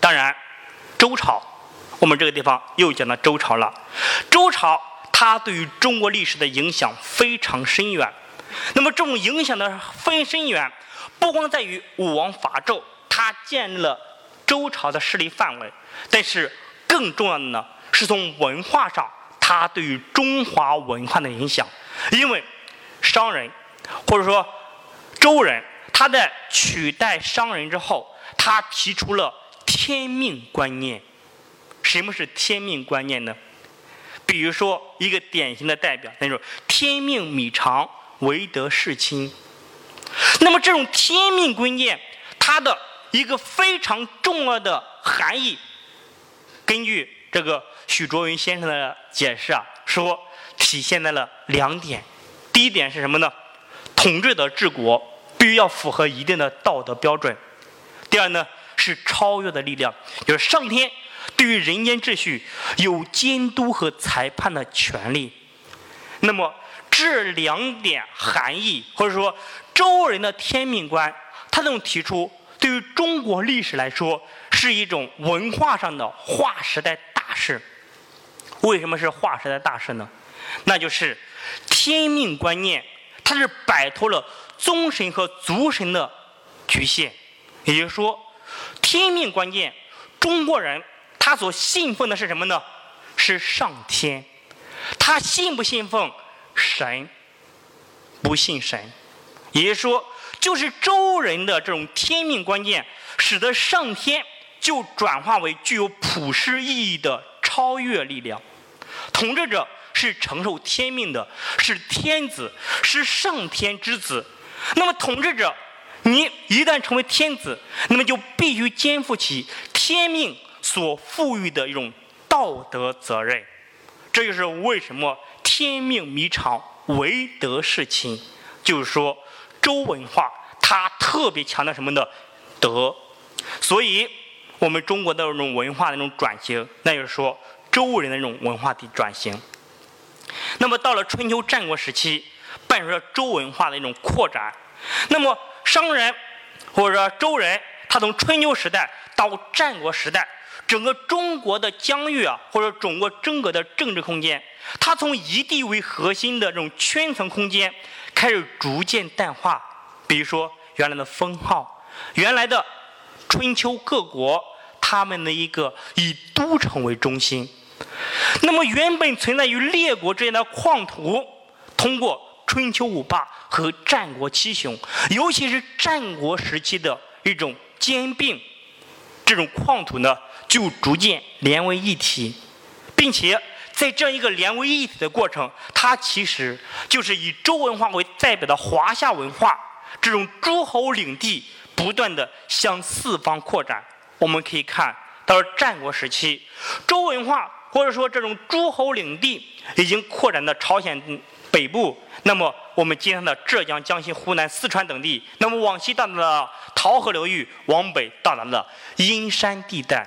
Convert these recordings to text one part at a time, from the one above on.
当然，周朝，我们这个地方又讲到周朝了。周朝它对于中国历史的影响非常深远。那么这种影响的非常深远，不光在于武王伐纣，他建立了周朝的势力范围，但是更重要的呢，是从文化上，它对于中华文化的影响。因为商人或者说周人，他在取代商人之后，他提出了天命观念。什么是天命观念呢？比如说一个典型的代表，那就是“天命米长，唯德是亲”。那么这种天命观念，它的一个非常重要的含义，根据这个许卓云先生的解释啊，说体现在了两点。第一点是什么呢？统治者治国必须要符合一定的道德标准。第二呢是超越的力量，就是上天对于人间秩序有监督和裁判的权利。那么这两点含义，或者说周人的天命观，他能提出对于中国历史来说是一种文化上的划时代大事。为什么是划时代大事呢？那就是天命观念，它是摆脱了宗神和族神的局限，也就是说，天命观念，中国人他所信奉的是什么呢？是上天，他信不信奉神？不信神，也就是说，就是周人的这种天命观念，使得上天就转化为具有普世意义的超越力量，统治者。是承受天命的，是天子，是上天之子。那么统治者，你一旦成为天子，那么就必须肩负起天命所赋予的一种道德责任。这就是为什么天命弥长，唯德是亲。就是说，周文化它特别强调什么呢？德。所以，我们中国的这种文化的那种转型，那就是说，周人的那种文化的转型。那么到了春秋战国时期，伴随着周文化的一种扩展，那么商人或者说周人，他从春秋时代到战国时代，整个中国的疆域啊，或者中国整个的政治空间，它从以地为核心的这种圈层空间开始逐渐淡化。比如说原来的封号，原来的春秋各国，他们的一个以都城为中心。那么，原本存在于列国之间的矿土，通过春秋五霸和战国七雄，尤其是战国时期的一种兼并，这种矿土呢，就逐渐连为一体，并且在这样一个连为一体的过程，它其实就是以周文化为代表的华夏文化，这种诸侯领地不断的向四方扩展。我们可以看到战国时期，周文化。或者说，这种诸侯领地已经扩展到朝鲜北部，那么我们今天的浙江、江西、湖南、四川等地，那么往西到达了洮河流域，往北到达了阴山地带。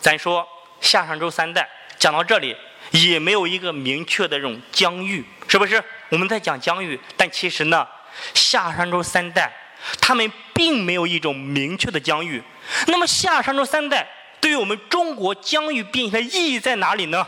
咱说夏商周三代讲到这里，也没有一个明确的这种疆域，是不是？我们在讲疆域，但其实呢，夏商周三代他们并没有一种明确的疆域。那么夏商周三代。对于我们中国疆域变迁的意义在哪里呢？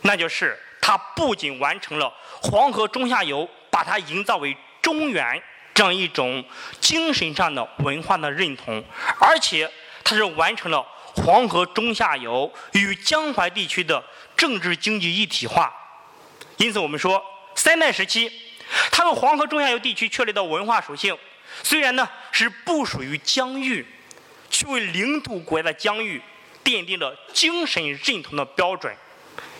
那就是它不仅完成了黄河中下游，把它营造为中原这样一种精神上的文化的认同，而且它是完成了黄河中下游与江淮地区的政治经济一体化。因此，我们说三代时期，他们黄河中下游地区确立的文化属性，虽然呢是不属于疆域，却为领土国家的疆域。奠定了精神认同的标准，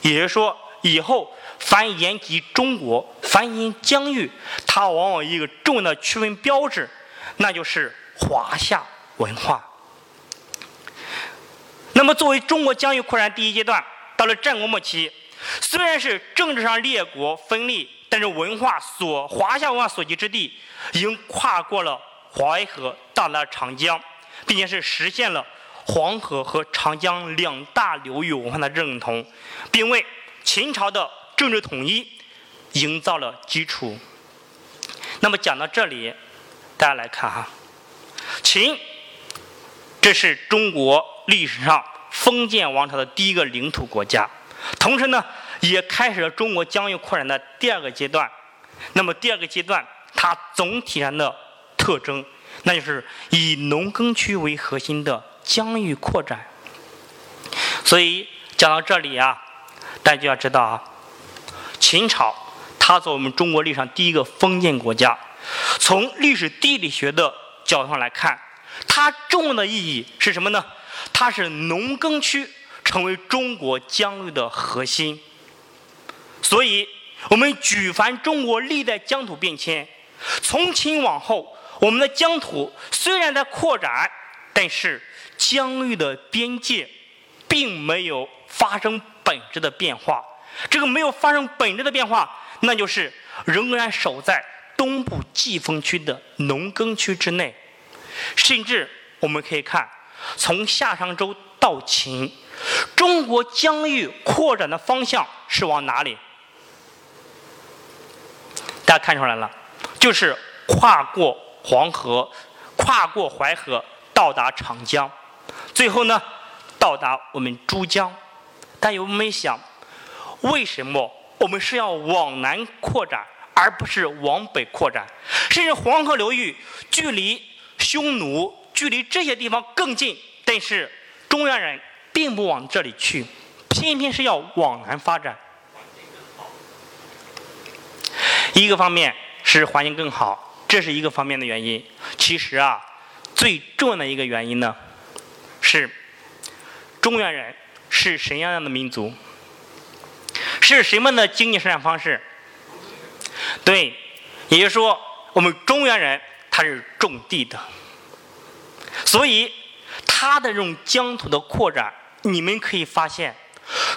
也就是说，以后凡言及中国，凡言疆域，它往往一个重要的区分标志，那就是华夏文化。那么，作为中国疆域扩展第一阶段，到了战国末期，虽然是政治上列国分立，但是文化所华夏文化所及之地，已经跨过了淮河，到了长江，并且是实现了。黄河和长江两大流域文化的认同，并为秦朝的政治统一营造了基础。那么讲到这里，大家来看哈，秦这是中国历史上封建王朝的第一个领土国家，同时呢，也开始了中国疆域扩展的第二个阶段。那么第二个阶段，它总体上的特征，那就是以农耕区为核心的疆域扩展。所以讲到这里啊，大家就要知道啊，秦朝它作为我们中国历史上第一个封建国家，从历史地理学的角度上来看。它重要的意义是什么呢？它是农耕区成为中国疆域的核心。所以，我们举凡中国历代疆土变迁，从秦往后，我们的疆土虽然在扩展，但是疆域的边界并没有发生本质的变化。这个没有发生本质的变化，那就是仍然守在东部季风区的农耕区之内。甚至我们可以看，从夏商周到秦，中国疆域扩展的方向是往哪里？大家看出来了，就是跨过黄河，跨过淮河，到达长江，最后呢，到达我们珠江。但有没有想，为什么我们是要往南扩展，而不是往北扩展？甚至黄河流域距离。匈奴距离这些地方更近，但是中原人并不往这里去，偏偏是要往南发展。一个方面是环境更好，这是一个方面的原因。其实啊，最重要的一个原因呢，是中原人是什么样的民族？是什么的经济生产方式？对，也就是说，我们中原人。他是种地的，所以他的这种疆土的扩展，你们可以发现，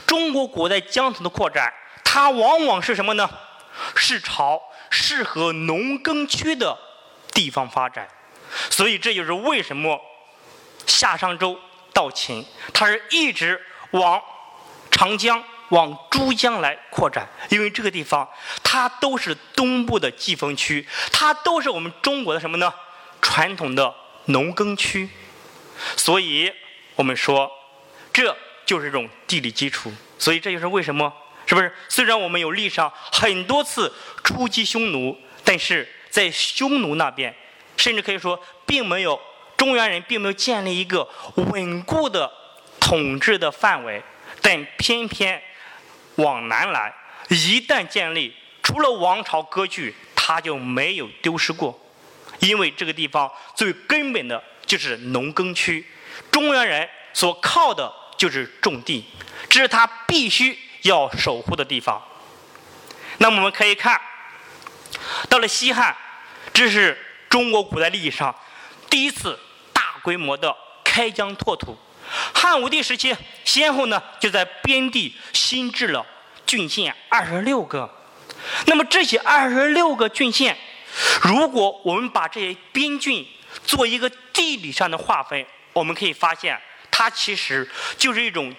中国古代疆土的扩展，它往往是什么呢？是朝适合农耕区的地方发展。所以这就是为什么夏商周到秦，它是一直往长江。往珠江来扩展，因为这个地方它都是东部的季风区，它都是我们中国的什么呢？传统的农耕区，所以我们说这就是一种地理基础。所以这就是为什么，是不是？虽然我们有历史上很多次出击匈奴，但是在匈奴那边，甚至可以说并没有中原人并没有建立一个稳固的统治的范围，但偏偏。往南来，一旦建立，除了王朝割据，它就没有丢失过。因为这个地方最根本的就是农耕区，中原人所靠的就是种地，这是他必须要守护的地方。那么我们可以看，到了西汉，这是中国古代历史上第一次大规模的开疆拓土。汉武帝时期，先后呢就在边地新置了郡县二十六个。那么这些二十六个郡县，如果我们把这些边郡做一个地理上的划分，我们可以发现，它其实就是一种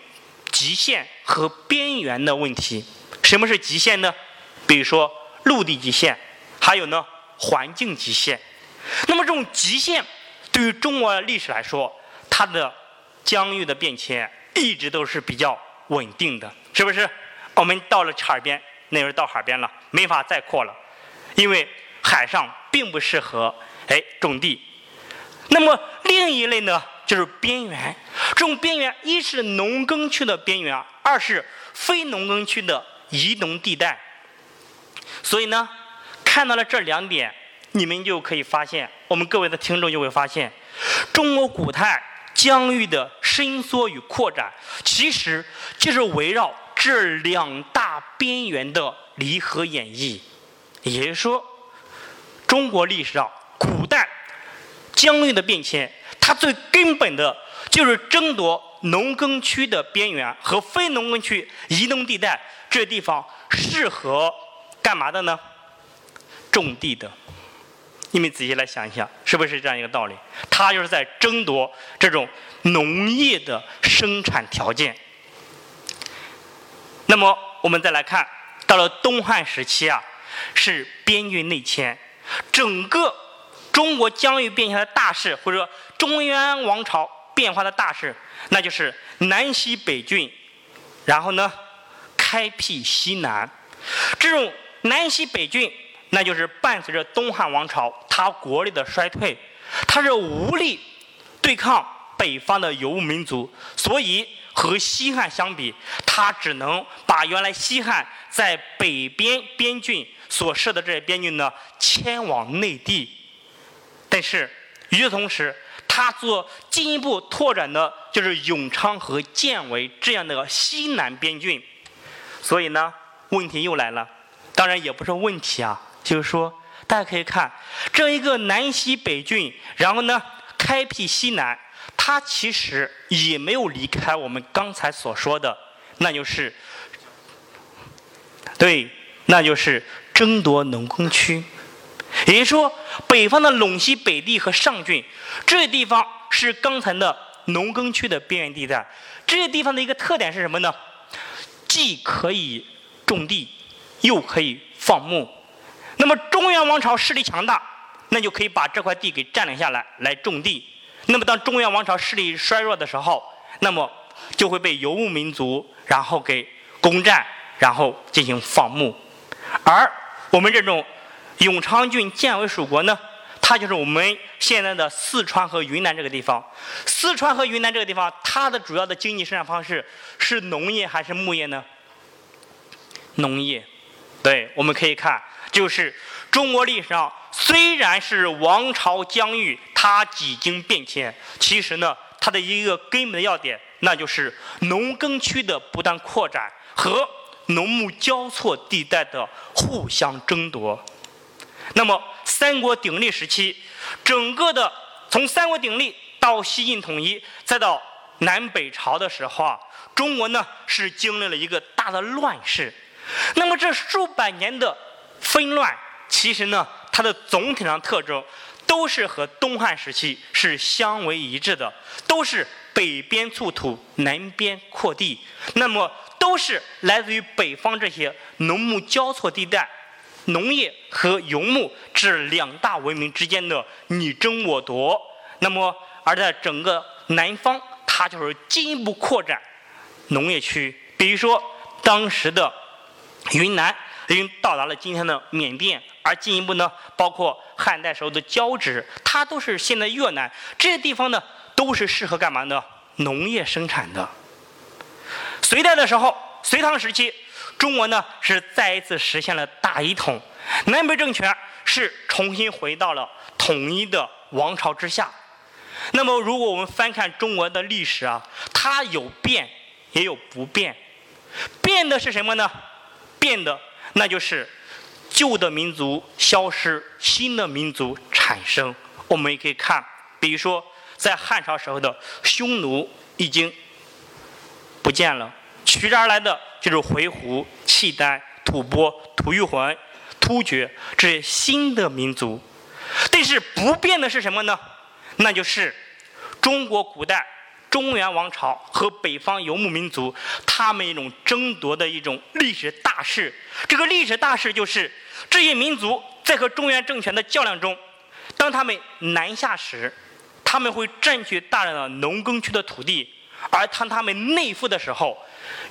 极限和边缘的问题。什么是极限呢？比如说陆地极限，还有呢环境极限。那么这种极限对于中国历史来说，它的疆域的变迁一直都是比较稳定的，是不是？我们到了海边，那时候到海边了，没法再扩了，因为海上并不适合哎种地。那么另一类呢，就是边缘。这种边缘，一是农耕区的边缘，二是非农耕区的移农地带。所以呢，看到了这两点，你们就可以发现，我们各位的听众就会发现，中国古代。疆域的伸缩与扩展，其实就是围绕这两大边缘的离合演绎。也就是说，中国历史上古代疆域的变迁，它最根本的就是争夺农耕区的边缘和非农耕区移动地带，这地方适合干嘛的呢？种地的。你们仔细来想一想，是不是这样一个道理？他就是在争夺这种农业的生产条件。那么我们再来看，到了东汉时期啊，是边郡内迁，整个中国疆域变迁的大势，或者说中原王朝变化的大势，那就是南西北郡，然后呢，开辟西南。这种南西北郡，那就是伴随着东汉王朝它国力的衰退，它是无力对抗北方的游牧民族，所以和西汉相比，它只能把原来西汉在北边边郡所设的这些边郡呢迁往内地。但是与此同时，它做进一步拓展的就是永昌和建为这样的西南边郡，所以呢。问题又来了，当然也不是问题啊，就是说，大家可以看这一个南西北郡，然后呢，开辟西南，它其实也没有离开我们刚才所说的，那就是，对，那就是争夺农耕区，也就是说，北方的陇西北地和上郡这地方是刚才的农耕区的边缘地带，这些地方的一个特点是什么呢？既可以种地又可以放牧，那么中原王朝势力强大，那就可以把这块地给占领下来来种地。那么当中原王朝势力衰弱的时候，那么就会被游牧民族然后给攻占，然后进行放牧。而我们这种永昌郡建为蜀国呢，它就是我们现在的四川和云南这个地方。四川和云南这个地方，它的主要的经济生产方式是农业还是牧业呢？农业，对，我们可以看，就是中国历史上虽然是王朝疆域，它几经变迁，其实呢，它的一个根本的要点，那就是农耕区的不断扩展和农牧交错地带的互相争夺。那么，三国鼎立时期，整个的从三国鼎立到西晋统一，再到南北朝的时候啊，中国呢是经历了一个大的乱世。那么这数百年的纷乱，其实呢，它的总体上特征都是和东汉时期是相为一致的，都是北边促土，南边扩地，那么都是来自于北方这些农牧交错地带，农业和游牧这两大文明之间的你争我夺。那么而在整个南方，它就是进一步扩展农业区，比如说当时的。云南已经到达了今天的缅甸，而进一步呢，包括汉代时候的交趾，它都是现在越南这些地方呢，都是适合干嘛呢？农业生产的。隋代的时候，隋唐时期，中国呢是再一次实现了大一统，南北政权是重新回到了统一的王朝之下。那么，如果我们翻看中国的历史啊，它有变，也有不变。变的是什么呢？变的，那就是旧的民族消失，新的民族产生。我们也可以看，比如说在汉朝时候的匈奴已经不见了，取之而来的就是回鹘、契丹、吐蕃、吐谷浑、突厥这些新的民族。但是不变的是什么呢？那就是中国古代。中原王朝和北方游牧民族，他们一种争夺的一种历史大势。这个历史大势就是，这些民族在和中原政权的较量中，当他们南下时，他们会占据大量的农耕区的土地；而当他们内附的时候，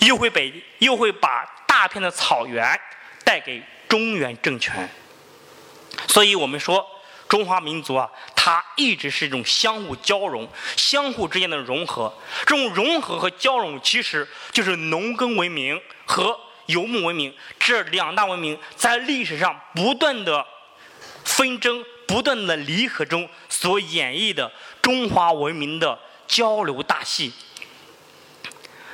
又会被又会把大片的草原带给中原政权。所以我们说。中华民族啊，它一直是一种相互交融、相互之间的融合。这种融合和交融，其实就是农耕文明和游牧文明这两大文明在历史上不断的纷争、不断的离合中所演绎的中华文明的交流大戏。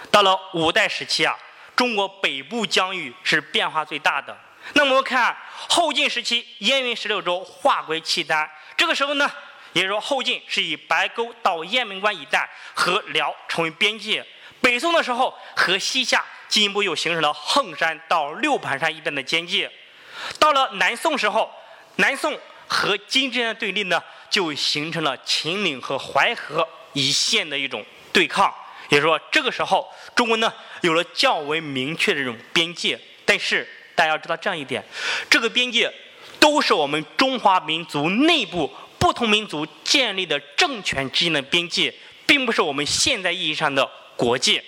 到了五代时期啊，中国北部疆域是变化最大的。那么我们看后晋时期，燕云十六州划归契丹。这个时候呢，也就是说后晋是以白沟到雁门关一带和辽成为边界。北宋的时候和西夏进一步又形成了横山到六盘山一带的边界。到了南宋时候，南宋和金之间的对立呢，就形成了秦岭和淮河一线的一种对抗。也就是说，这个时候中国呢有了较为明确的这种边界，但是。大家要知道这样一点，这个边界都是我们中华民族内部不同民族建立的政权之间的边界，并不是我们现在意义上的国界。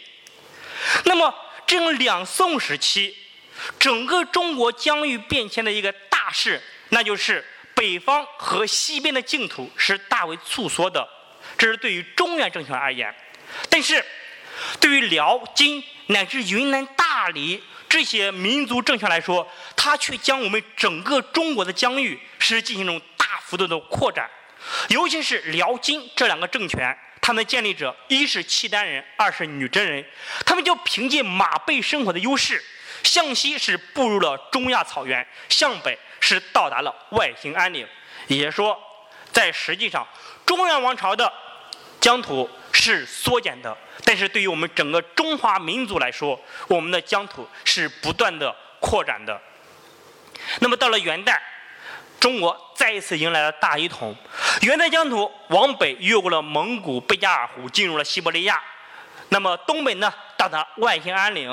那么，这种两宋时期，整个中国疆域变迁的一个大事，那就是北方和西边的净土是大为促缩的，这是对于中原政权而言。但是，对于辽、金乃至云南、大理这些民族政权来说，它却将我们整个中国的疆域是进行一种大幅度的扩展。尤其是辽、金这两个政权，他们建立者一是契丹人，二是女真人，他们就凭借马背生活的优势，向西是步入了中亚草原，向北是到达了外兴安岭。也说，在实际上，中原王朝的疆土是缩减的，但是对于我们整个中华民族来说，我们的疆土是不断的扩展的。那么到了元代。中国再一次迎来了大一统，元代疆土往北越过了蒙古贝加尔湖，进入了西伯利亚。那么东北呢，到达外兴安岭、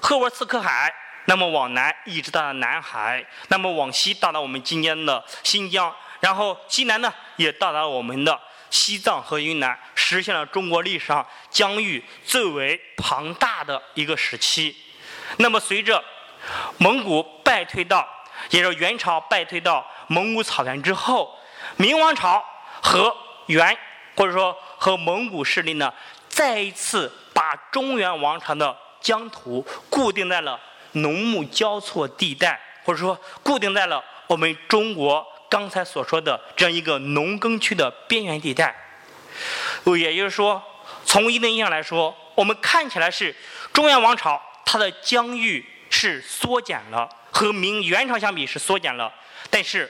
鄂沃次克海；那么往南一直到达南海；那么往西到达我们今天的新疆，然后西南呢也到达我们的西藏和云南，实现了中国历史上疆域最为庞大的一个时期。那么随着蒙古败退到。也就是元朝败退到蒙古草原之后，明王朝和元或者说和蒙古势力呢，再一次把中原王朝的疆土固定在了农牧交错地带，或者说固定在了我们中国刚才所说的这样一个农耕区的边缘地带。也就是说，从一定意义上来说，我们看起来是中原王朝它的疆域是缩减了。和明元朝相比是缩减了，但是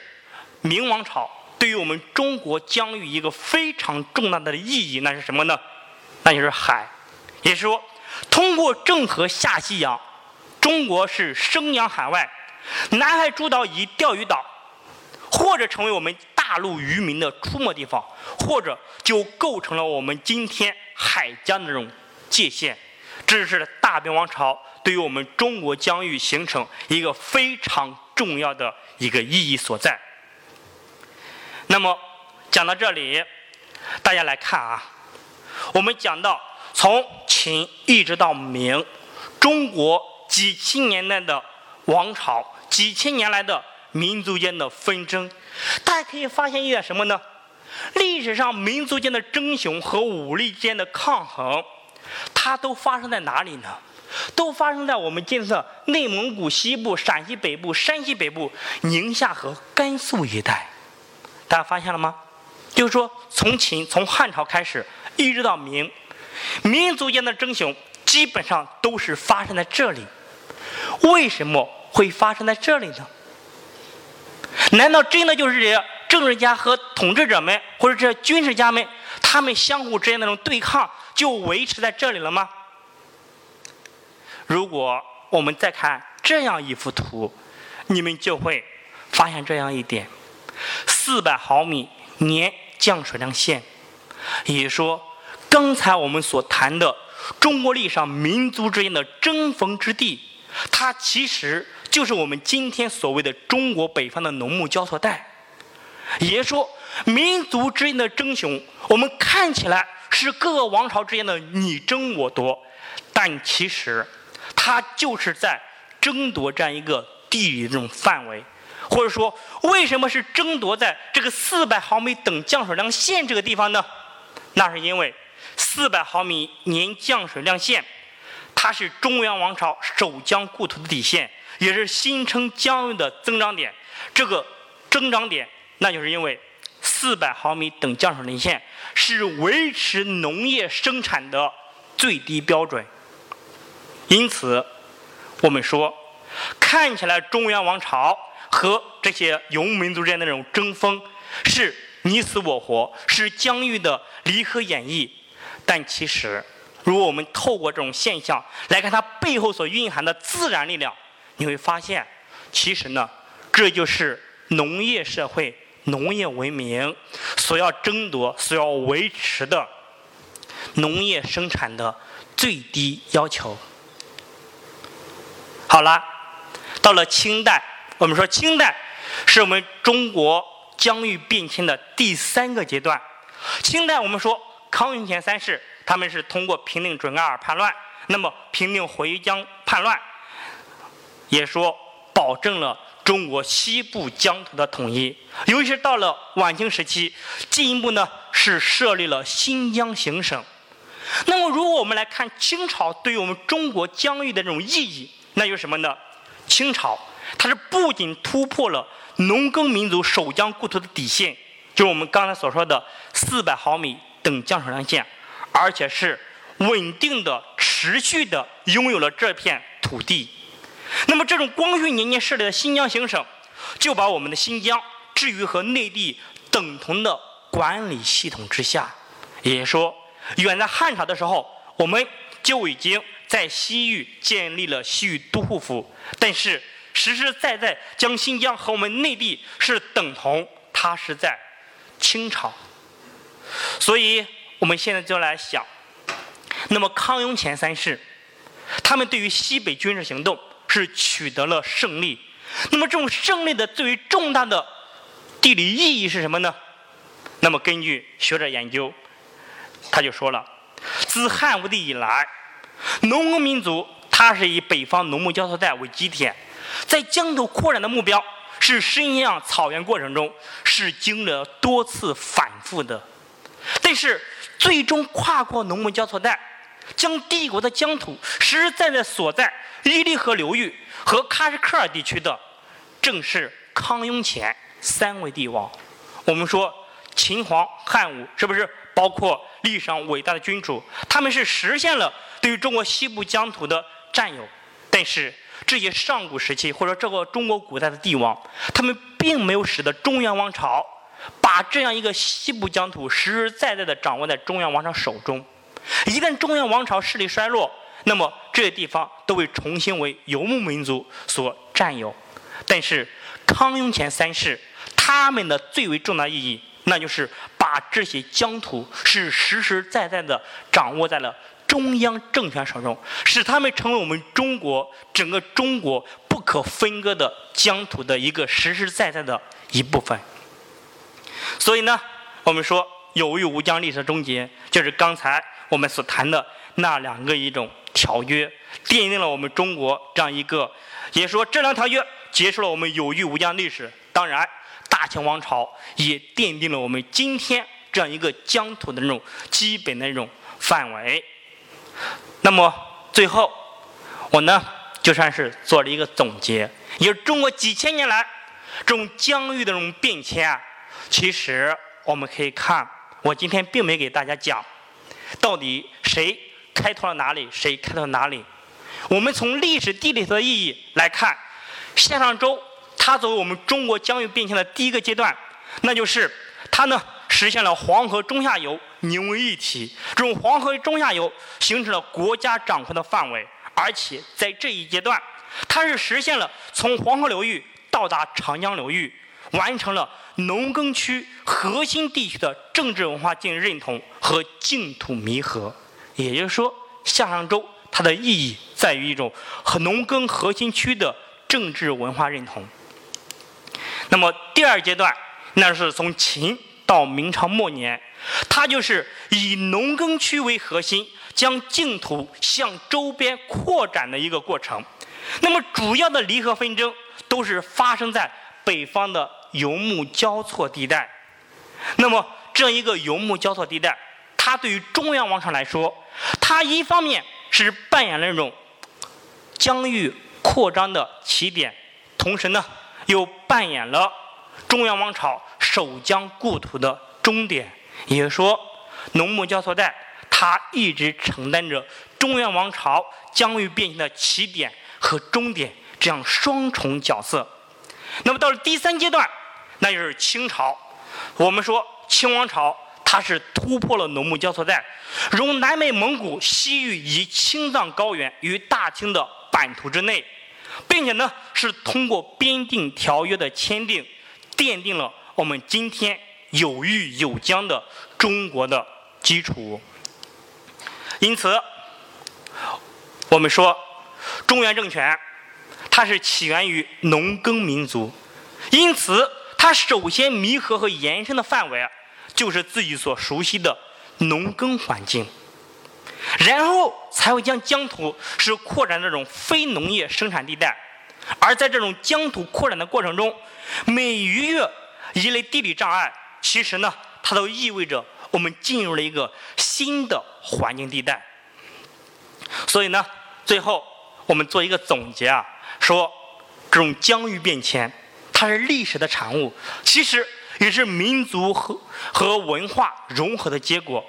明王朝对于我们中国疆域一个非常重大的意义，那是什么呢？那就是海，也是说，通过郑和下西洋，中国是生养海外，南海诸岛以钓鱼岛，或者成为我们大陆渔民的出没地方，或者就构成了我们今天海疆的这种界限。这是大明王朝。对于我们中国疆域形成一个非常重要的一个意义所在。那么讲到这里，大家来看啊，我们讲到从秦一直到明，中国几千年来的王朝，几千年来的民族间的纷争，大家可以发现一点什么呢？历史上民族间的争雄和武力间的抗衡，它都发生在哪里呢？都发生在我们今天的内蒙古西部、陕西北部、山西北部、宁夏和甘肃一带。大家发现了吗？就是说，从秦、从汉朝开始，一直到明，民族间的争雄基本上都是发生在这里。为什么会发生在这里呢？难道真的就是这些政治家和统治者们，或者这些军事家们，他们相互之间那种对抗就维持在这里了吗？如果我们再看这样一幅图，你们就会发现这样一点：四百毫米年降水量线，也说刚才我们所谈的中国历史上民族之间的争锋之地，它其实就是我们今天所谓的中国北方的农牧交错带。也说民族之间的争雄，我们看起来是各个王朝之间的你争我夺，但其实。它就是在争夺这样一个地理这种范围，或者说，为什么是争夺在这个四百毫米等降水量线这个地方呢？那是因为四百毫米年降水量线，它是中原王朝守疆固土的底线，也是新称疆域的增长点。这个增长点，那就是因为四百毫米等降水量线是维持农业生产的最低标准。因此，我们说，看起来中原王朝和这些游牧民族之间的那种争锋，是你死我活，是疆域的离合演绎。但其实，如果我们透过这种现象来看它背后所蕴含的自然力量，你会发现，其实呢，这就是农业社会、农业文明所要争夺、所要维持的农业生产的最低要求。好了，到了清代，我们说清代是我们中国疆域变迁的第三个阶段。清代我们说康雍乾三世他们是通过平定准噶尔叛乱，那么平定回疆叛乱，也说保证了中国西部疆土的统一。尤其是到了晚清时期，进一步呢是设立了新疆行省。那么，如果我们来看清朝对于我们中国疆域的这种意义，那就是什么呢？清朝它是不仅突破了农耕民族守疆固土的底线，就是我们刚才所说的四百毫米等降水量线，而且是稳定的、持续的拥有了这片土地。那么，这种光绪年间设立的新疆行省，就把我们的新疆置于和内地等同的管理系统之下。也就是说，远在汉朝的时候，我们就已经在西域建立了西域都护府，但是实实在在将新疆和我们内地是等同，它是在清朝。所以，我们现在就来想，那么康雍乾三世，他们对于西北军事行动是取得了胜利。那么，这种胜利的最为重大的地理意义是什么呢？那么，根据学者研究，他就说了，自汉武帝以来，农耕民族它是以北方农牧交错带为基点，在疆土扩展的目标是伸向草原过程中是经历了多次反复的。但是，最终跨过农牧交错带，将帝国的疆土实实在在所在伊犁河流域和喀什克尔地区的，正是康雍乾三位帝王。我们说秦皇汉武，是不是包括历史上伟大的君主？他们是实现了对于中国西部疆土的占有。但是，这些上古时期或者这个中国古代的帝王，他们并没有使得中原王朝。把这样一个西部疆土实实在在地掌握在中原王朝手中，一旦中原王朝势力衰落，那么这些地方都会重新为游牧民族所占有。但是康雍乾三世他们的最为重大意义，那就是把这些疆土是实实在在的掌握在了中央政权手中，使他们成为我们中国整个中国不可分割的疆土的一个实实在在的一部分。所以呢，我们说有虞无疆历史的终结，就是刚才我们所谈的那两个一种条约，奠定了我们中国这样一个，也说这两条约结束了我们有虞无疆历史。当然，大清王朝也奠定了我们今天这样一个疆土的那种基本的那种范围。那么最后，我呢就算是做了一个总结，也是中国几千年来这种疆域的这种变迁。其实我们可以看，我今天并没给大家讲，到底谁开拓了哪里，谁开拓了哪里。我们从历史地理的意义来看，夏商周它作为我们中国疆域变迁的第一个阶段，那就是它呢实现了黄河中下游凝为一体，这种黄河中下游形成了国家掌控的范围，而且在这一阶段，它是实现了从黄河流域到达长江流域。完成了农耕区核心地区的政治文化建认同和净土弥合，也就是说，夏商周它的意义在于一种和农耕核心区的政治文化认同。那么第二阶段，那是从秦到明朝末年，它就是以农耕区为核心，将净土向周边扩展的一个过程。那么主要的离合纷争都是发生在北方的。游牧交错地带，那么这样一个游牧交错地带，它对于中原王朝来说，它一方面是扮演了那种疆域扩张的起点，同时呢，又扮演了中原王朝守疆故土的终点。也就是说，农牧交错带它一直承担着中原王朝疆域变迁的起点和终点这样双重角色。那么到了第三阶段。那就是清朝，我们说清王朝，它是突破了农牧交错带，融南美蒙古、西域以及青藏高原于大清的版图之内，并且呢是通过边境条约的签订，奠定了我们今天有域有疆的中国的基础。因此，我们说中原政权，它是起源于农耕民族，因此。它首先弥合和延伸的范围，就是自己所熟悉的农耕环境，然后才会将疆土是扩展这种非农业生产地带。而在这种疆土扩展的过程中，每逾越一类地理障碍，其实呢，它都意味着我们进入了一个新的环境地带。所以呢，最后我们做一个总结啊，说这种疆域变迁，它是历史的产物，其实也是民族和和文化融合的结果。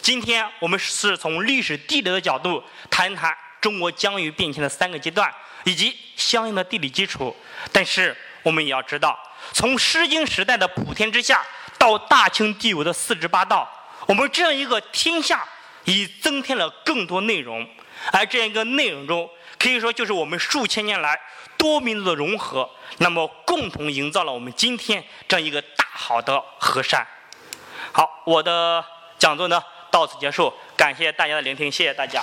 今天我们是从历史地理的角度谈一谈中国疆域变迁的三个阶段。以及相应的地理基础，但是我们也要知道，从《诗经》时代的普天之下到大清帝国的四直八道，我们这样一个天下已增添了更多内容，而这样一个内容中，可以说就是我们数千年来多民族的融合，那么共同营造了我们今天这样一个大好的河山。好，我的讲座呢到此结束，感谢大家的聆听，谢谢大家。